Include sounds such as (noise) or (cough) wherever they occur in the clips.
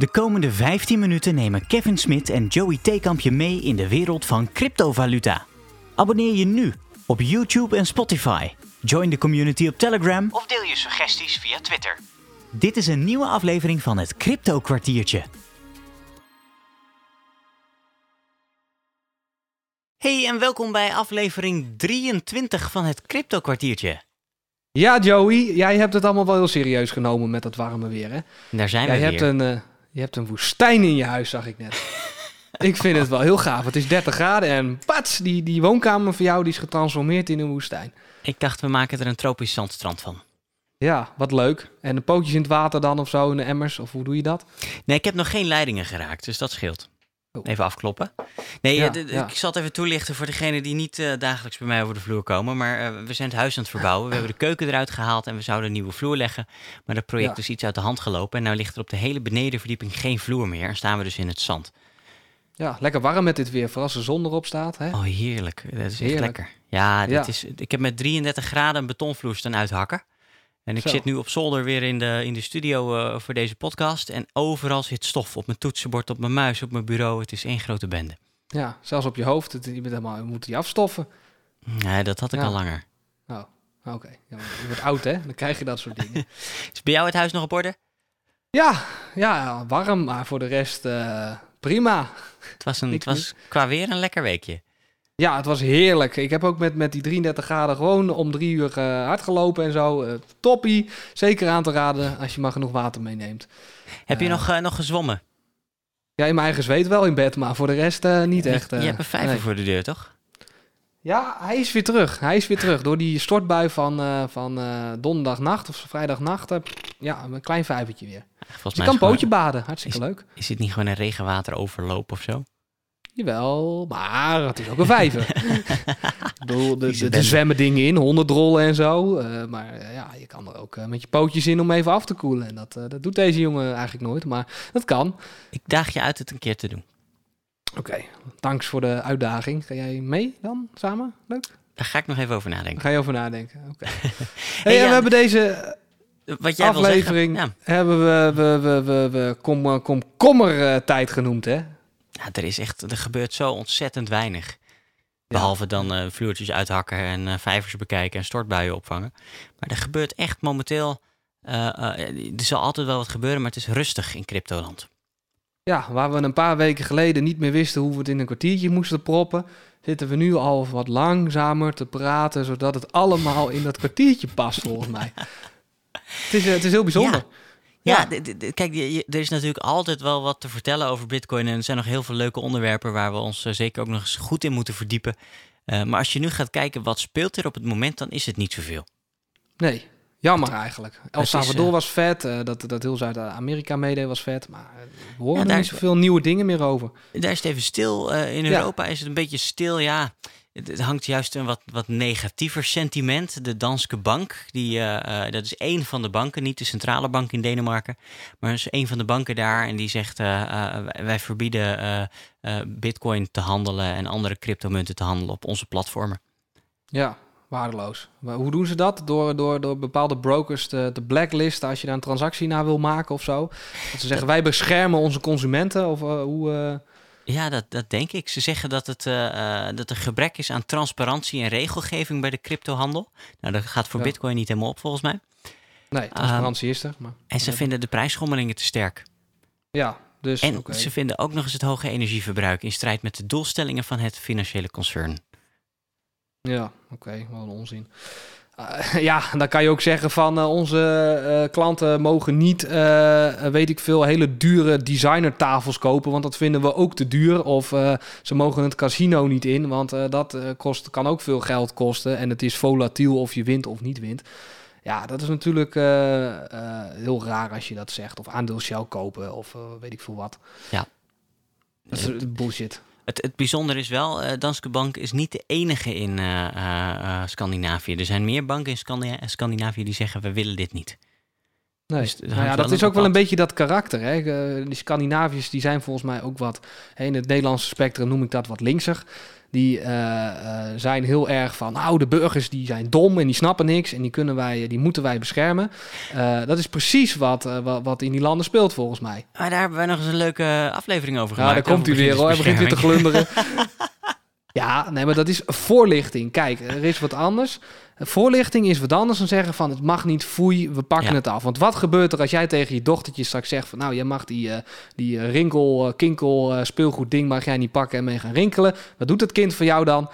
De komende 15 minuten nemen Kevin Smit en Joey Theekamp je mee in de wereld van cryptovaluta. Abonneer je nu op YouTube en Spotify. Join de community op Telegram of deel je suggesties via Twitter. Dit is een nieuwe aflevering van het Crypto Kwartiertje. Hey en welkom bij aflevering 23 van het Crypto Kwartiertje. Ja, Joey, jij hebt het allemaal wel heel serieus genomen met dat warme weer, hè? Daar zijn jij we hebt weer. een, eh, je hebt een woestijn in je huis, zag ik net. (laughs) ik vind het wel heel gaaf. Het is 30 graden en pats, die, die woonkamer van jou die is getransformeerd in een woestijn. Ik dacht, we maken er een tropisch zandstrand van. Ja, wat leuk. En de pootjes in het water dan of zo, in de emmers, of hoe doe je dat? Nee, ik heb nog geen leidingen geraakt, dus dat scheelt. Oh. Even afkloppen. Nee, Ja, eh, ja. ik zal het even toelichten voor degenen die niet eh, dagelijks bij mij over de vloer komen. Maar eh, we zijn het huis aan het verbouwen. We hebben de keuken eruit gehaald en we zouden een nieuwe vloer leggen. Maar dat project Ja. is iets uit de hand gelopen. En nu ligt er op de hele benedenverdieping geen vloer meer. En staan we dus in het zand. Ja, lekker warm met dit weer, vooral als de zon erop staat. Hè? Oh, heerlijk. Dat is echt Heerlijk. lekker. Ja, dit. Is, ik heb met 33 graden een betonvloer staan uithakken. En ik Zo. zit nu op zolder weer in de, in de studio eh, voor deze podcast. En overal zit stof. Op mijn toetsenbord, op mijn muis, op mijn bureau. Het is één grote bende. Ja, zelfs op je hoofd. Het, je, bent helemaal, je moet die afstoffen. Nee, dat had ik Ja. al langer. Oh, oké. Ja, je wordt oud, hè? Dan krijg je dat soort dingen. (laughs) Is bij jou het huis nog op orde? ja, ja, warm, maar voor de rest eh, prima. Het was, een, het was qua weer een lekker weekje. Ja, het was heerlijk. Ik heb ook met, met die 33 graden gewoon om drie uur eh, hard gelopen en zo. Eh, toppie. Zeker aan te raden als je maar genoeg water meeneemt. Heb je Eh. nog, nog gezwommen? Ja, in mijn eigen zweet wel in bed, maar voor de rest niet echt. je hebt een vijver nee. voor de deur, toch? Ja, hij is weer terug. Hij is weer terug. Door die stortbui van, van eh, donderdagnacht of vrijdagnacht. ja, een klein vijvertje weer. Volgens Dus mij je kan gewoon- pootje baden. Hartstikke leuk. is dit niet gewoon een regenwateroverloop of zo? Jawel, maar het is ook een vijver. (laughs) ik bedoel, de, zwemmen dingen in, honderdrollen en zo. eh, maar eh, ja, je kan er ook eh, met je pootjes in om even af te koelen. En dat, dat doet deze jongen eigenlijk nooit, maar dat kan. Ik daag je uit het een keer te doen. Oké, thanks voor de uitdaging. Ga jij mee dan, samen? Leuk? Daar ga ik nog even over nadenken. ga je over nadenken. Oké. (laughs) hey, Hey, en ja, we hebben deze Wat jij aflevering wil zeggen? Ja. hebben we, we, we, we, we kom, komkommer eh, tijd genoemd, hè? Ja, er is echt, er gebeurt zo ontzettend weinig. Behalve dan eh, vloertjes uithakken en eh, vijvers bekijken en stortbuien opvangen. Maar er gebeurt echt momenteel. eh, er zal altijd wel wat gebeuren, maar het is rustig in cryptoland. Ja, waar we een paar weken geleden niet meer wisten hoe we het in een kwartiertje moesten proppen, zitten we nu al wat langzamer te praten, zodat het allemaal in dat kwartiertje past, volgens mij. (laughs) Het is, het is heel bijzonder. Ja, Ja. kijk, er is natuurlijk altijd wel wat te vertellen over Bitcoin. En er zijn nog heel veel leuke onderwerpen waar we ons eh, zeker ook nog eens goed in moeten verdiepen. Eh, maar als je nu gaat kijken wat speelt er op het moment, dan is het niet zoveel. Nee, jammer eigenlijk. El Salvador was vet, eh, dat, dat heel Zuid-Amerika meedeed was vet, maar we horen Ja, er daar- niet zoveel nieuwe dingen meer over. Daar is het even stil. In Ja. Europa is het een beetje stil. Ja, het, hangt juist een wat, wat negatiever sentiment. De Danske Bank, die, eh, eh, dat is één van de banken, niet de centrale bank in Denemarken. Maar is één van de banken daar. En die zegt: eh, wij- verbieden Bitcoin te handelen en andere cryptomunten te handelen op onze platformen. Ja, waardeloos. Maar hoe doen ze dat? Door, door, door bepaalde brokers te, te blacklisten als je daar een transactie naar wil maken of zo? Dat ze zeggen, wij beschermen onze consumenten of hoe... Ja, dat, dat denk ik. Ze zeggen dat, het, eh, eh, dat er gebrek is aan transparantie en regelgeving bij de cryptohandel. Nou, dat gaat voor Ja. Bitcoin niet helemaal op volgens mij. Nee, transparantie is er. Maar, En ze vinden de prijsschommelingen te sterk. Ja, dus En ze vinden ook nog eens het hoge energieverbruik in strijd met de doelstellingen van het financiële concern. Ja, oké, wel een onzin. Eh, (laughs) ja, dan kan je ook zeggen van eh, onze eh, klanten mogen niet, weet ik veel, hele dure designertafels kopen, want dat vinden we ook te duur. Of ze mogen het casino niet in, want dat kost, kan ook veel geld kosten en het is volatiel of je wint of niet wint. Ja, dat is natuurlijk heel raar als je dat zegt. Of aandeel Shell kopen of weet ik veel wat. Ja. Dat is bullshit. Het, het bijzondere is wel, eh, Danske Bank is niet de enige in eh, Scandinavië. Er zijn meer banken in Scandi- Scandinavië die zeggen we willen dit niet. Nee, Dus nou ja, dat is ook wel een beetje dat karakter. Hè? Die Scandinaviërs die zijn volgens mij ook wat... in het Nederlandse spectrum noem ik dat wat linkser. Die eh, eh, zijn heel erg van, nou, de burgers die zijn dom en die snappen niks en die, kunnen wij, die moeten wij beschermen. Eh, dat is precies wat, eh, wat, wat in die landen speelt volgens mij. Maar daar hebben wij nog eens een leuke aflevering over Ja, gemaakt. daar komt u weer hoor, hij begint weer te glunderen. (laughs) ja, nee, maar dat is voorlichting. Kijk, er is wat anders. Voorlichting is wat anders dan zeggen van het mag niet, foei, we pakken Ja. het af. Want wat gebeurt er als jij tegen je dochtertje straks zegt van nou, jij mag die, eh, die eh, rinkel, eh, kinkel, eh, speelgoed ding mag jij niet pakken en mee gaan rinkelen. Wat doet het kind voor jou dan?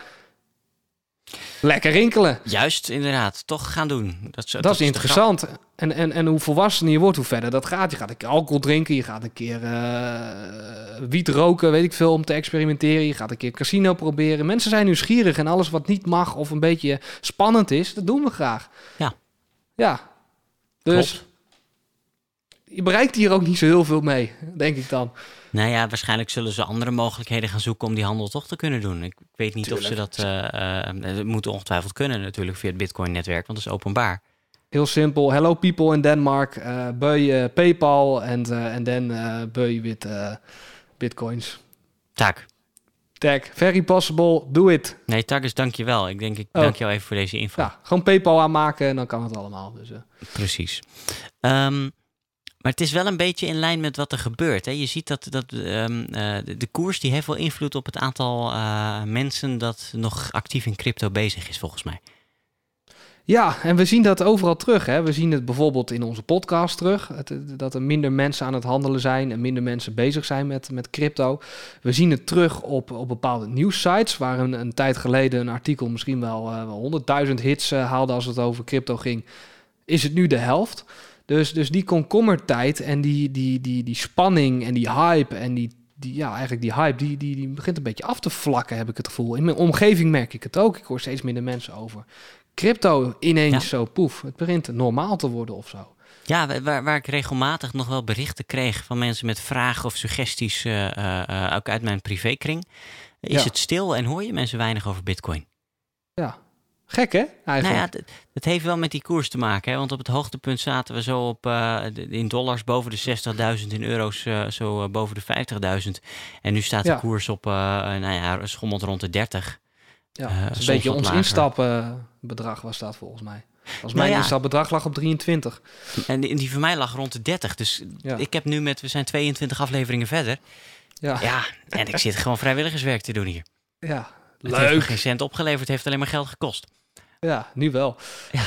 Lekker rinkelen. Juist, inderdaad. Toch gaan doen. Dat, is- Dat, dat is interessant. En, en, en hoe volwassener je wordt, hoe verder dat gaat. Je gaat een keer alcohol drinken, je gaat een keer eh, wiet roken, weet ik veel, om te experimenteren. Je gaat een keer casino proberen. Mensen zijn nieuwsgierig en alles wat niet mag of een beetje spannend is, dat doen we graag. Ja. Ja. Dus je bereikt hier ook niet zo heel veel mee, denk ik dan. Nou ja, waarschijnlijk zullen ze andere mogelijkheden gaan zoeken om die handel toch te kunnen doen. Ik, weet niet of ze dat... eh, eh, dat moeten ongetwijfeld kunnen natuurlijk via het Bitcoin-netwerk, want dat is openbaar. Heel simpel. Hello people in Denmark. Uh, buy uh, PayPal and, and then uh, buy with bitcoins. Tak. Tag. Very possible. Do it. Nee, Tagus, dank je wel. Ik denk, ik Oh. dank jou even voor deze info. Ja, gewoon PayPal aanmaken en dan kan het allemaal. Dus. Precies. Ehm, maar het is wel een beetje in lijn met wat er gebeurt. Hè. Je ziet dat, dat ehm, eh, de, de koers die heeft wel invloed op het aantal eh, mensen dat nog actief in crypto bezig is, volgens mij. Ja, en we zien dat overal terug. Hè. We zien het bijvoorbeeld in onze podcast terug. Het, dat er minder mensen aan het handelen zijn en minder mensen bezig zijn met, met crypto. We zien het terug op, op bepaalde nieuwssites, waar een, tijd geleden een artikel misschien wel uh, 100.000 hits uh, haalde als het over crypto ging. Is het nu de helft? Dus, dus die komkommertijd en die, die, die, die spanning en die hype en die, die, ja, eigenlijk die hype, die, die, die begint een beetje af te vlakken, heb ik het gevoel. In mijn omgeving merk ik het ook. Ik hoor steeds minder mensen over crypto ineens ja. zo poef. Het begint normaal te worden of zo. Ja, waar, waar ik regelmatig nog wel berichten kreeg van mensen met vragen of suggesties, uh, uh, ook uit mijn privékring, is ja. het stil en hoor je mensen weinig over Bitcoin. Ja, gek hè? Eigenlijk. Nou ja, het heeft wel met die koers te maken, hè? want op het hoogtepunt zaten we zo op uh, in dollars boven de 60.000, in euro's zo boven de 50.000. En nu staat de ja. koers op, nou ja, schommelt rond de 30. Ja, uh, een beetje ons instapbedrag was dat volgens mij. Als mijn nou ja. instapbedrag lag op 23. En die, die van mij lag rond de 30. Dus ja. ik heb nu met, we zijn 22 afleveringen verder. Ja. ja, en ik zit gewoon vrijwilligerswerk te doen hier. Ja, het leuk. heeft me geen cent opgeleverd, heeft alleen maar geld gekost. Ja, nu wel. Ja,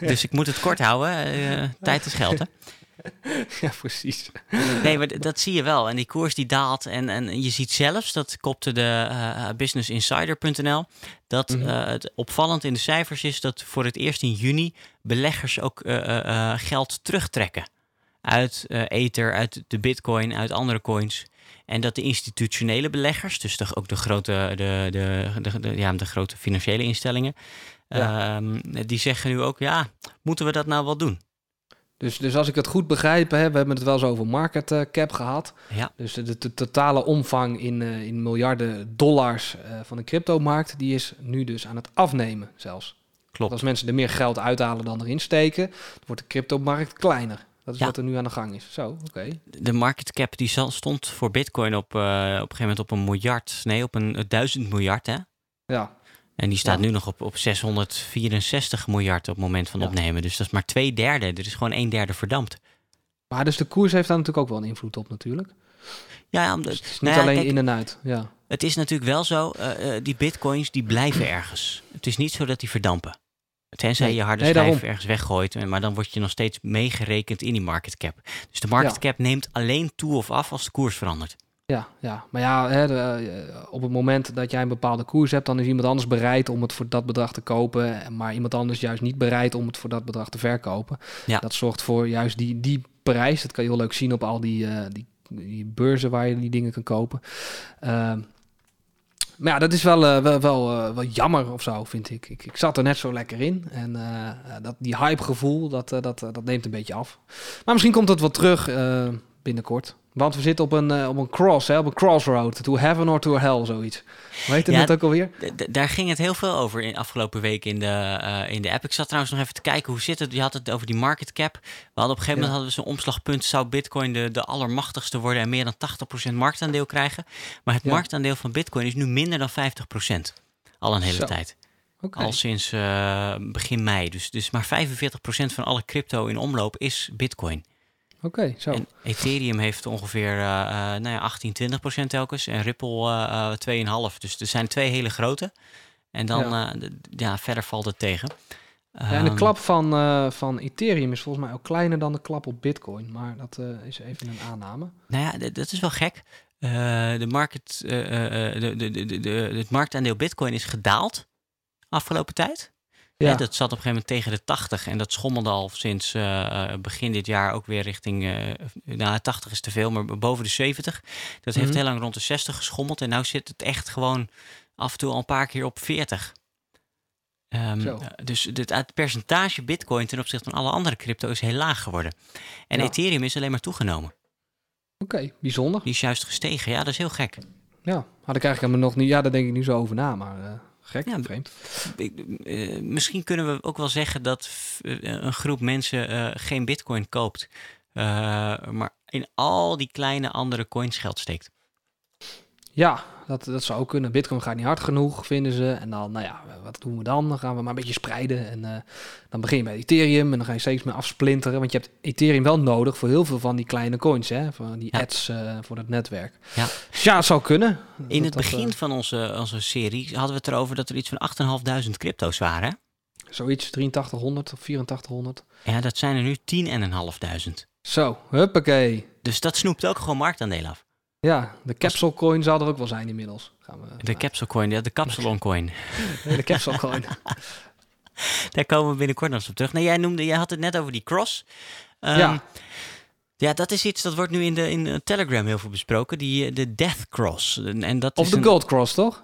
dus ik moet het kort houden. Uh, (laughs) tijd is geld, hè? (laughs) Ja, precies. Nee, maar dat zie je wel. En die koers die daalt. En, en je ziet zelfs, dat kopte de uh, businessinsider.nl, dat mm -hmm. uh, het opvallend in de cijfers is dat voor het eerst in juni beleggers ook uh, geld terugtrekken. Uit Ether, uit de bitcoin, uit andere coins. En dat de institutionele beleggers, dus de, ook de grote, de, de, de, ja, de grote financiële instellingen, ja. um, die zeggen nu ook, ja, moeten we dat nou wel doen? Dus, dus als ik het goed begrijp, hè, we hebben het wel eens over market uh, cap gehad. Ja. Dus de, totale omvang in, uh, in miljarden dollars uh, van de cryptomarkt, die is nu dus aan het afnemen zelfs. Klopt. Als mensen er meer geld uithalen dan erin steken, wordt de cryptomarkt kleiner. Dat is ja. wat er nu aan de gang is. Zo, oké. Okay. De market cap die stond voor bitcoin op, op een gegeven moment op een miljard. Nee, op een duizend miljard, hè? Ja. En die staat ja. nu nog op, op 664 miljard op het moment van ja. opnemen. Dus dat is maar twee derde. Er is gewoon een derde verdampt. Maar dus de koers heeft daar natuurlijk ook wel een invloed op natuurlijk. Ja, ja dus het is niet nou alleen kijk, in en uit. Ja. Het is natuurlijk wel zo, uh, uh, die bitcoins die blijven ergens. Het is niet zo dat die verdampen. Tenzij nee, je harde nee, schijf ergens weggooit, maar dan word je nog steeds meegerekend in die market cap. Dus de market cap neemt alleen toe of af als de koers verandert. Ja, ja, maar ja, hè, de, op het moment dat jij een bepaalde koers hebt, dan is iemand anders bereid om het voor dat bedrag te kopen, maar iemand anders juist niet bereid om het voor dat bedrag te verkopen. Ja. Dat zorgt voor juist die, die prijs. Dat kan je heel leuk zien op al die, uh, die, die beurzen waar je die dingen kan kopen. Uh, maar ja, dat is wel, uh, wel, wel, uh, wel jammer of zo, vind ik. ik. Ik zat er net zo lekker in. En uh, dat, die hypegevoel, dat, dat, dat neemt een beetje af. Maar misschien komt het wel terug. Binnenkort. Want we zitten op een, eh, op een cross, hè, op een crossroad. To heaven or to hell, zoiets. Het Ja, net ook alweer? Daar ging het heel veel over in afgelopen week in de, eh, in de app. Ik zat trouwens nog even te kijken hoe zit het. Je had het over die market cap. We hadden op een gegeven moment hadden we zo'n omslagpunt. Zou Bitcoin de, de allermachtigste worden en meer dan 80% marktaandeel krijgen? Maar het Ja. marktaandeel van Bitcoin is nu minder dan 50%. Al een hele Zo. tijd. Oké. Al sinds eh, begin mei. Dus, dus maar 45% van alle crypto in omloop is Bitcoin. Oké, zo. En Ethereum heeft ongeveer eh, eh, nou ja, 18, 20 procent telkens. En Ripple eh, eh 2,5. Dus er zijn twee hele grote. En dan, Ja. ja, verder valt het tegen. Ja, en de Ehm, klap van, van Ethereum is volgens mij ook kleiner dan de klap op Bitcoin. Maar dat is even een aanname. Nou ja, dat is wel gek. De market, de, de, de- het marktaandeel Bitcoin is gedaald afgelopen tijd. Ja, Hè, dat zat op een gegeven moment tegen de 80 en dat schommelde al sinds eh, eh, begin dit jaar ook weer richting, eh nou 80 is te veel, maar boven de 70. Dat heeft Mhm. heel lang rond de 60 geschommeld en nu zit het echt gewoon af en toe al een paar keer op 40. Ehm, eh, dus het, het percentage bitcoin ten opzichte van alle andere crypto is heel laag geworden. En Ja. Ethereum is alleen maar toegenomen. oké, bijzonder. Die is juist gestegen. Ja, dat is heel gek. Ja, had ik eigenlijk helemaal nog niet. Ja, daar denk ik nu zo over na, maar gek, Ja, vreemd. Eh, misschien kunnen we ook wel zeggen dat eh, een groep mensen eh, geen bitcoin koopt. maar in al die kleine andere coins geld steekt. Ja, dat, dat zou ook kunnen. Bitcoin gaat niet hard genoeg, vinden ze. En dan, nou ja, wat doen we dan? Dan gaan we maar een beetje spreiden. En eh, dan begin je bij Ethereum en dan ga je steeds meer afsplinteren. Want je hebt Ethereum wel nodig voor heel veel van die kleine coins, hè? Van die Ja. ads eh, voor het netwerk. Ja. Dus ja, het zou kunnen. In Dat het dat, begin eh, van onze, onze serie hadden we het erover dat er iets van 8.500 crypto's waren. zoiets, 8300 of 8400. Ja, dat zijn er nu 10.500. Zo, huppakee. Dus dat snoept ook gewoon marktaandeel af. Ja, de capsule coin zal er ook wel zijn inmiddels. Gaan we, De capsule coin, ja, de capsulon coin. De capsule coin. (laughs) Daar komen we binnenkort nog eens op terug. Nee, jij, noemde, jij had het net over die cross. Ehm, Ja. Ja, dat is iets dat wordt nu in, de, in Telegram heel veel besproken. Die, eh, de Death Cross. En, dat Of is de een- Gold Cross, toch?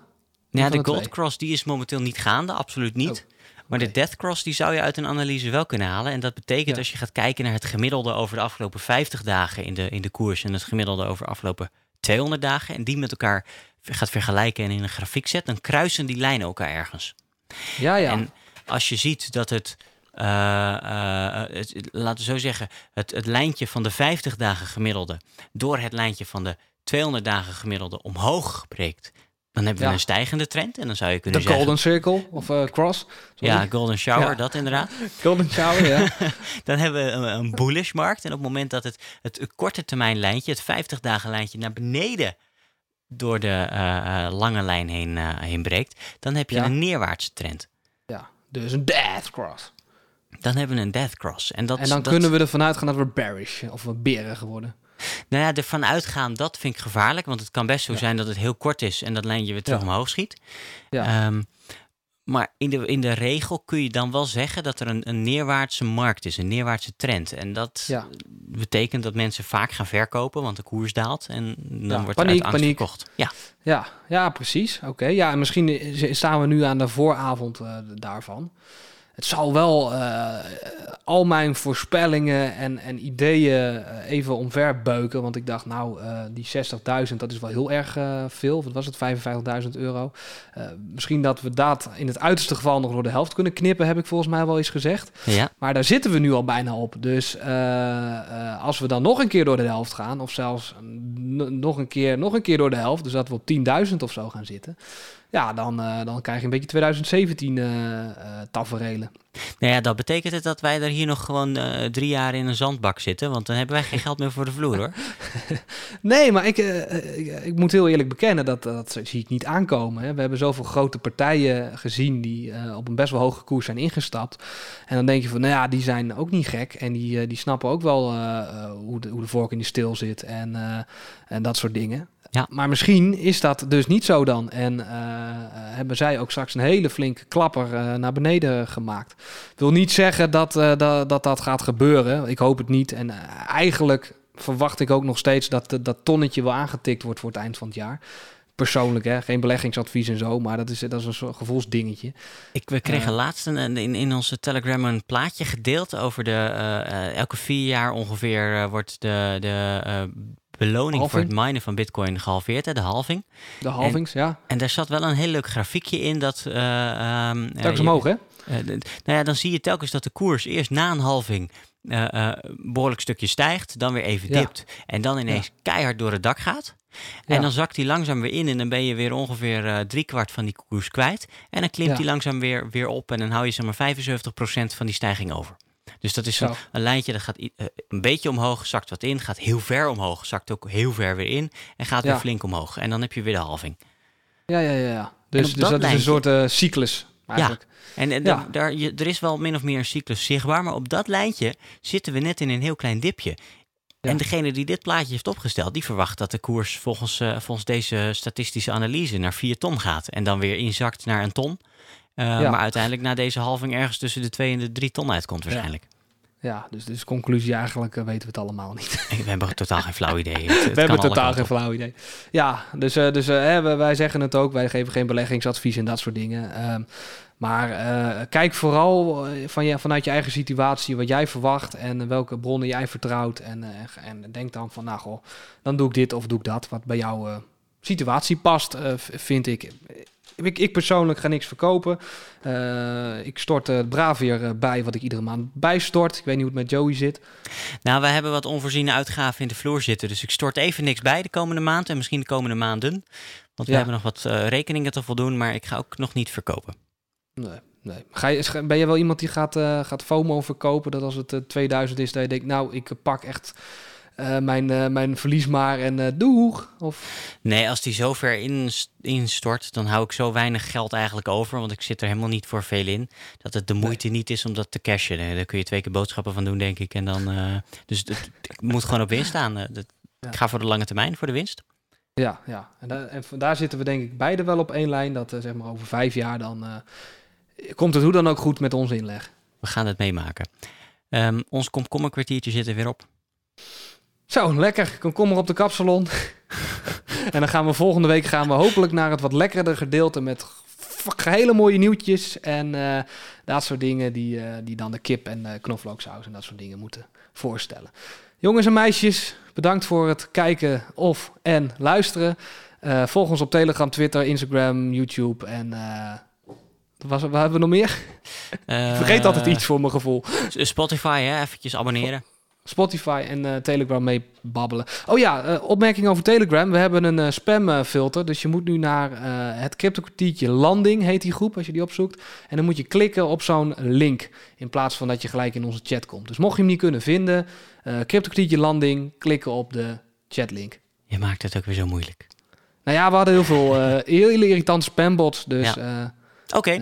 Ja, de de Gold twee? Cross die is momenteel niet gaande, absoluut niet. Maar oké. de Death Cross die zou je uit een analyse wel kunnen halen. En dat betekent Ja. als je gaat kijken naar het gemiddelde over de afgelopen 50 dagen in de, in de koers en het gemiddelde over de afgelopen 200 dagen en die met elkaar gaat vergelijken en in een grafiek zet, dan kruisen die lijnen elkaar ergens. Ja, ja. En als je ziet dat het, eh, eh, het- laten we zo zeggen, het, het lijntje van de 50 dagen gemiddelde door het lijntje van de 200 dagen gemiddelde omhoog breekt, dan hebben we Ja. een stijgende trend. En dan zou je de kunnen zeggen, Golden Circle of eh, Cross. Sorry. ja, golden shower, Ja. dat inderdaad. (laughs) Golden Shower, ja. (laughs) Dan hebben we een, een bullish markt. En op het moment dat het, het korte termijn lijntje, het 50 dagen lijntje, naar beneden door de eh, eh, lange lijn heen, heen breekt, dan heb je Ja. een neerwaartse trend. ja. Dus een Death Cross. Dan hebben we een death cross. En, dat, en dan dat, kunnen we ervan uitgaan dat we bearish of we beren geworden. Nou ja, ervan uitgaan, dat vind ik gevaarlijk. Want het kan best zo Ja. zijn dat het heel kort is en dat lijntje weer terug Ja. omhoog schiet. Ja. Ehm, maar in de, in de regel kun je dan wel zeggen dat er een, een neerwaartse markt is, een neerwaartse trend. En dat Ja. betekent dat mensen vaak gaan verkopen, want de koers daalt. En dan Ja, wordt paniek, er uit angst paniek. verkocht. Ja, Ja, ja, precies. Oké, ja, en misschien staan we nu aan de vooravond eh, daarvan. Het zal wel eh, al mijn voorspellingen en, en ideeën eh, even omverbeuken. Want ik dacht, nou, eh, die 60.000, dat is wel heel erg eh, veel. Wat was het, 55.000 euro? Misschien dat we dat in het uiterste geval nog door de helft kunnen knippen, heb ik volgens mij wel eens gezegd. ja. Maar daar zitten we nu al bijna op. Dus als we dan nog een keer door de helft gaan, of zelfs nog, een keer, nog een keer door de helft, dus dat we op 10.000 of zo gaan zitten, ja, dan, eh, dan krijg je een beetje 2017 eh eh taferelen. Nou ja, dat betekent het dat wij er hier nog gewoon eh, drie jaar in een zandbak zitten. Want dan hebben wij geen geld meer voor de vloer hoor. (laughs) Nee, maar ik, eh, ik, ik moet heel eerlijk bekennen, dat, dat zie ik niet aankomen. Hè. We hebben zoveel grote partijen gezien die op een best wel hoge koers zijn ingestapt. En dan denk je van, nou ja, die zijn ook niet gek. En die, die snappen ook wel hoe, de, hoe de vork in de stil zit en, en dat soort dingen. Ja. Maar misschien is dat dus niet zo dan. En eh, hebben zij ook straks een hele flinke klapper eh, naar beneden gemaakt. wil niet zeggen dat, eh, dat, dat dat gaat gebeuren. Ik hoop het niet. En eigenlijk verwacht ik ook nog steeds dat dat tonnetje wel aangetikt wordt voor het eind van het jaar. persoonlijk, hè? geen beleggingsadvies en zo, maar dat is, dat is een soort gevoelsdingetje. Ik, we kregen laatst een, in, in onze Telegram een plaatje gedeeld over de. elke vier jaar ongeveer wordt de, de beloning voor het minen van Bitcoin gehalveerd, hè, de halving. De halvings, ja. En daar zat wel een heel leuk grafiekje in dat. ehm, eh, Telkens omhoog, hè? eh, nou ja, dan zie je telkens dat de koers eerst na een halving een behoorlijk stukje stijgt, dan weer even Ja. dipt en dan ineens keihard door het dak gaat. En Ja. dan zakt hij langzaam weer in en dan ben je weer ongeveer eh driekwart van die koers kwijt. En dan klimt hij langzaam weer, weer op en dan hou je zeg maar 75% van die stijging over. Dus dat is een, een lijntje dat gaat eh, een beetje omhoog, zakt wat in, gaat heel ver omhoog, zakt ook heel ver weer in en gaat Ja. weer flink omhoog. En dan heb je weer de halving. Ja, ja, ja. ja. Dus, dus dat is een soort eh, cyclus, eigenlijk. En, en Ja. daar- je, er is wel min of meer een cyclus zichtbaar, maar op dat lijntje zitten we net in een heel klein dipje. Ja. En degene die dit plaatje heeft opgesteld, die verwacht dat de koers volgens, eh, volgens deze statistische analyse naar 4 ton gaat. En dan weer inzakt naar een ton. Eh, Ja. Maar uiteindelijk na deze halving ergens tussen de 2 en de 3 ton uitkomt waarschijnlijk. Ja, dus, dus conclusie eigenlijk eh, weten we het allemaal niet. (laughs) We hebben totaal geen flauw idee. Het- (laughs) het we hebben totaal geen flauw idee. Ja, dus, eh, dus hè, we- wij zeggen het ook. Wij geven geen beleggingsadvies en dat soort dingen. Ehm, maar kijk vooral van je, vanuit je eigen situatie wat jij verwacht en welke bronnen jij vertrouwt. En, en denk dan van, nou goh, dan doe ik dit of doe ik dat. Wat bij jouw eh, situatie past, eh, vind ik. Ik, ik persoonlijk ga niks verkopen. Eh, ik stort eh, braaf weer eh, bij wat ik iedere maand bijstort. Ik weet niet hoe het met Joey zit. Nou, we hebben wat onvoorziene uitgaven in de vloer zitten. Dus ik stort even niks bij de komende maand en misschien de komende maanden. Want we Ja. hebben nog wat eh, rekeningen te voldoen, maar ik ga ook nog niet verkopen. Nee, nee. Ga je, ben je wel iemand die gaat, eh, gaat FOMO verkopen? Dat als het eh, 2000 is, dat je denkt, nou, ik pak echt eh, mijn, eh, mijn verlies maar en eh doeg. Of, Nee, als die zo ver ins- instort, dan hou ik zo weinig geld eigenlijk over. Want ik zit er helemaal niet voor veel in. Dat het de moeite niet is om dat te cashen. Nee, Daar kun je twee keer boodschappen van doen, denk ik. En dan, dus het, ik moet gewoon op winst staan. Dat- Ja. Ik ga voor de lange termijn, voor de winst. ja, ja. En, da- en van- daar zitten we denk ik beide wel op één lijn. Dat zeg maar over vijf jaar dan komt het hoe dan ook goed met onze inleg. We gaan het meemaken. Ehm, ons komkommerkwartiertje zit er weer op. Zo, lekker. Kom, kom maar op de kapsalon. (laughs) en dan gaan we volgende week gaan we hopelijk naar het wat lekkerder gedeelte met hele mooie nieuwtjes en eh, dat soort dingen die, eh, die dan de kip en eh, knoflooksaus en dat soort dingen moeten voorstellen. Jongens en meisjes, bedankt voor het kijken of en luisteren. Eh, volg ons op Telegram, Twitter, Instagram, YouTube en wat was, wat hebben we nog meer? (laughs) Ik vergeet altijd iets voor mijn gevoel. Spotify, hè? eventjes abonneren. Spotify en eh, Telegram mee babbelen. Oh ja, eh, opmerking over Telegram. We hebben een eh, spamfilter. Dus je moet nu naar het cryptokwartiertje Landing, heet die groep, als je die opzoekt. En dan moet je klikken op zo'n link, in plaats van dat je gelijk in onze chat komt. Dus mocht je hem niet kunnen vinden, eh cryptokwartiertje Landing, klikken op de chatlink. Je maakt het ook weer zo moeilijk. Nou ja, we hadden heel veel (laughs) hele irritante spambots, dus Oké,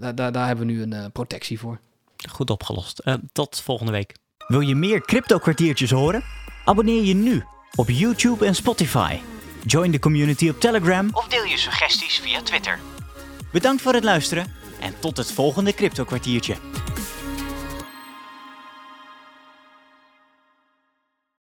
daar, daar, daar hebben we nu een protectie voor. goed opgelost. Tot volgende week. Wil je meer crypto-kwartiertjes horen? Abonneer je nu op YouTube en Spotify. Join de community op Telegram. Of deel je suggesties via Twitter. Bedankt voor het luisteren en tot het volgende crypto-kwartiertje.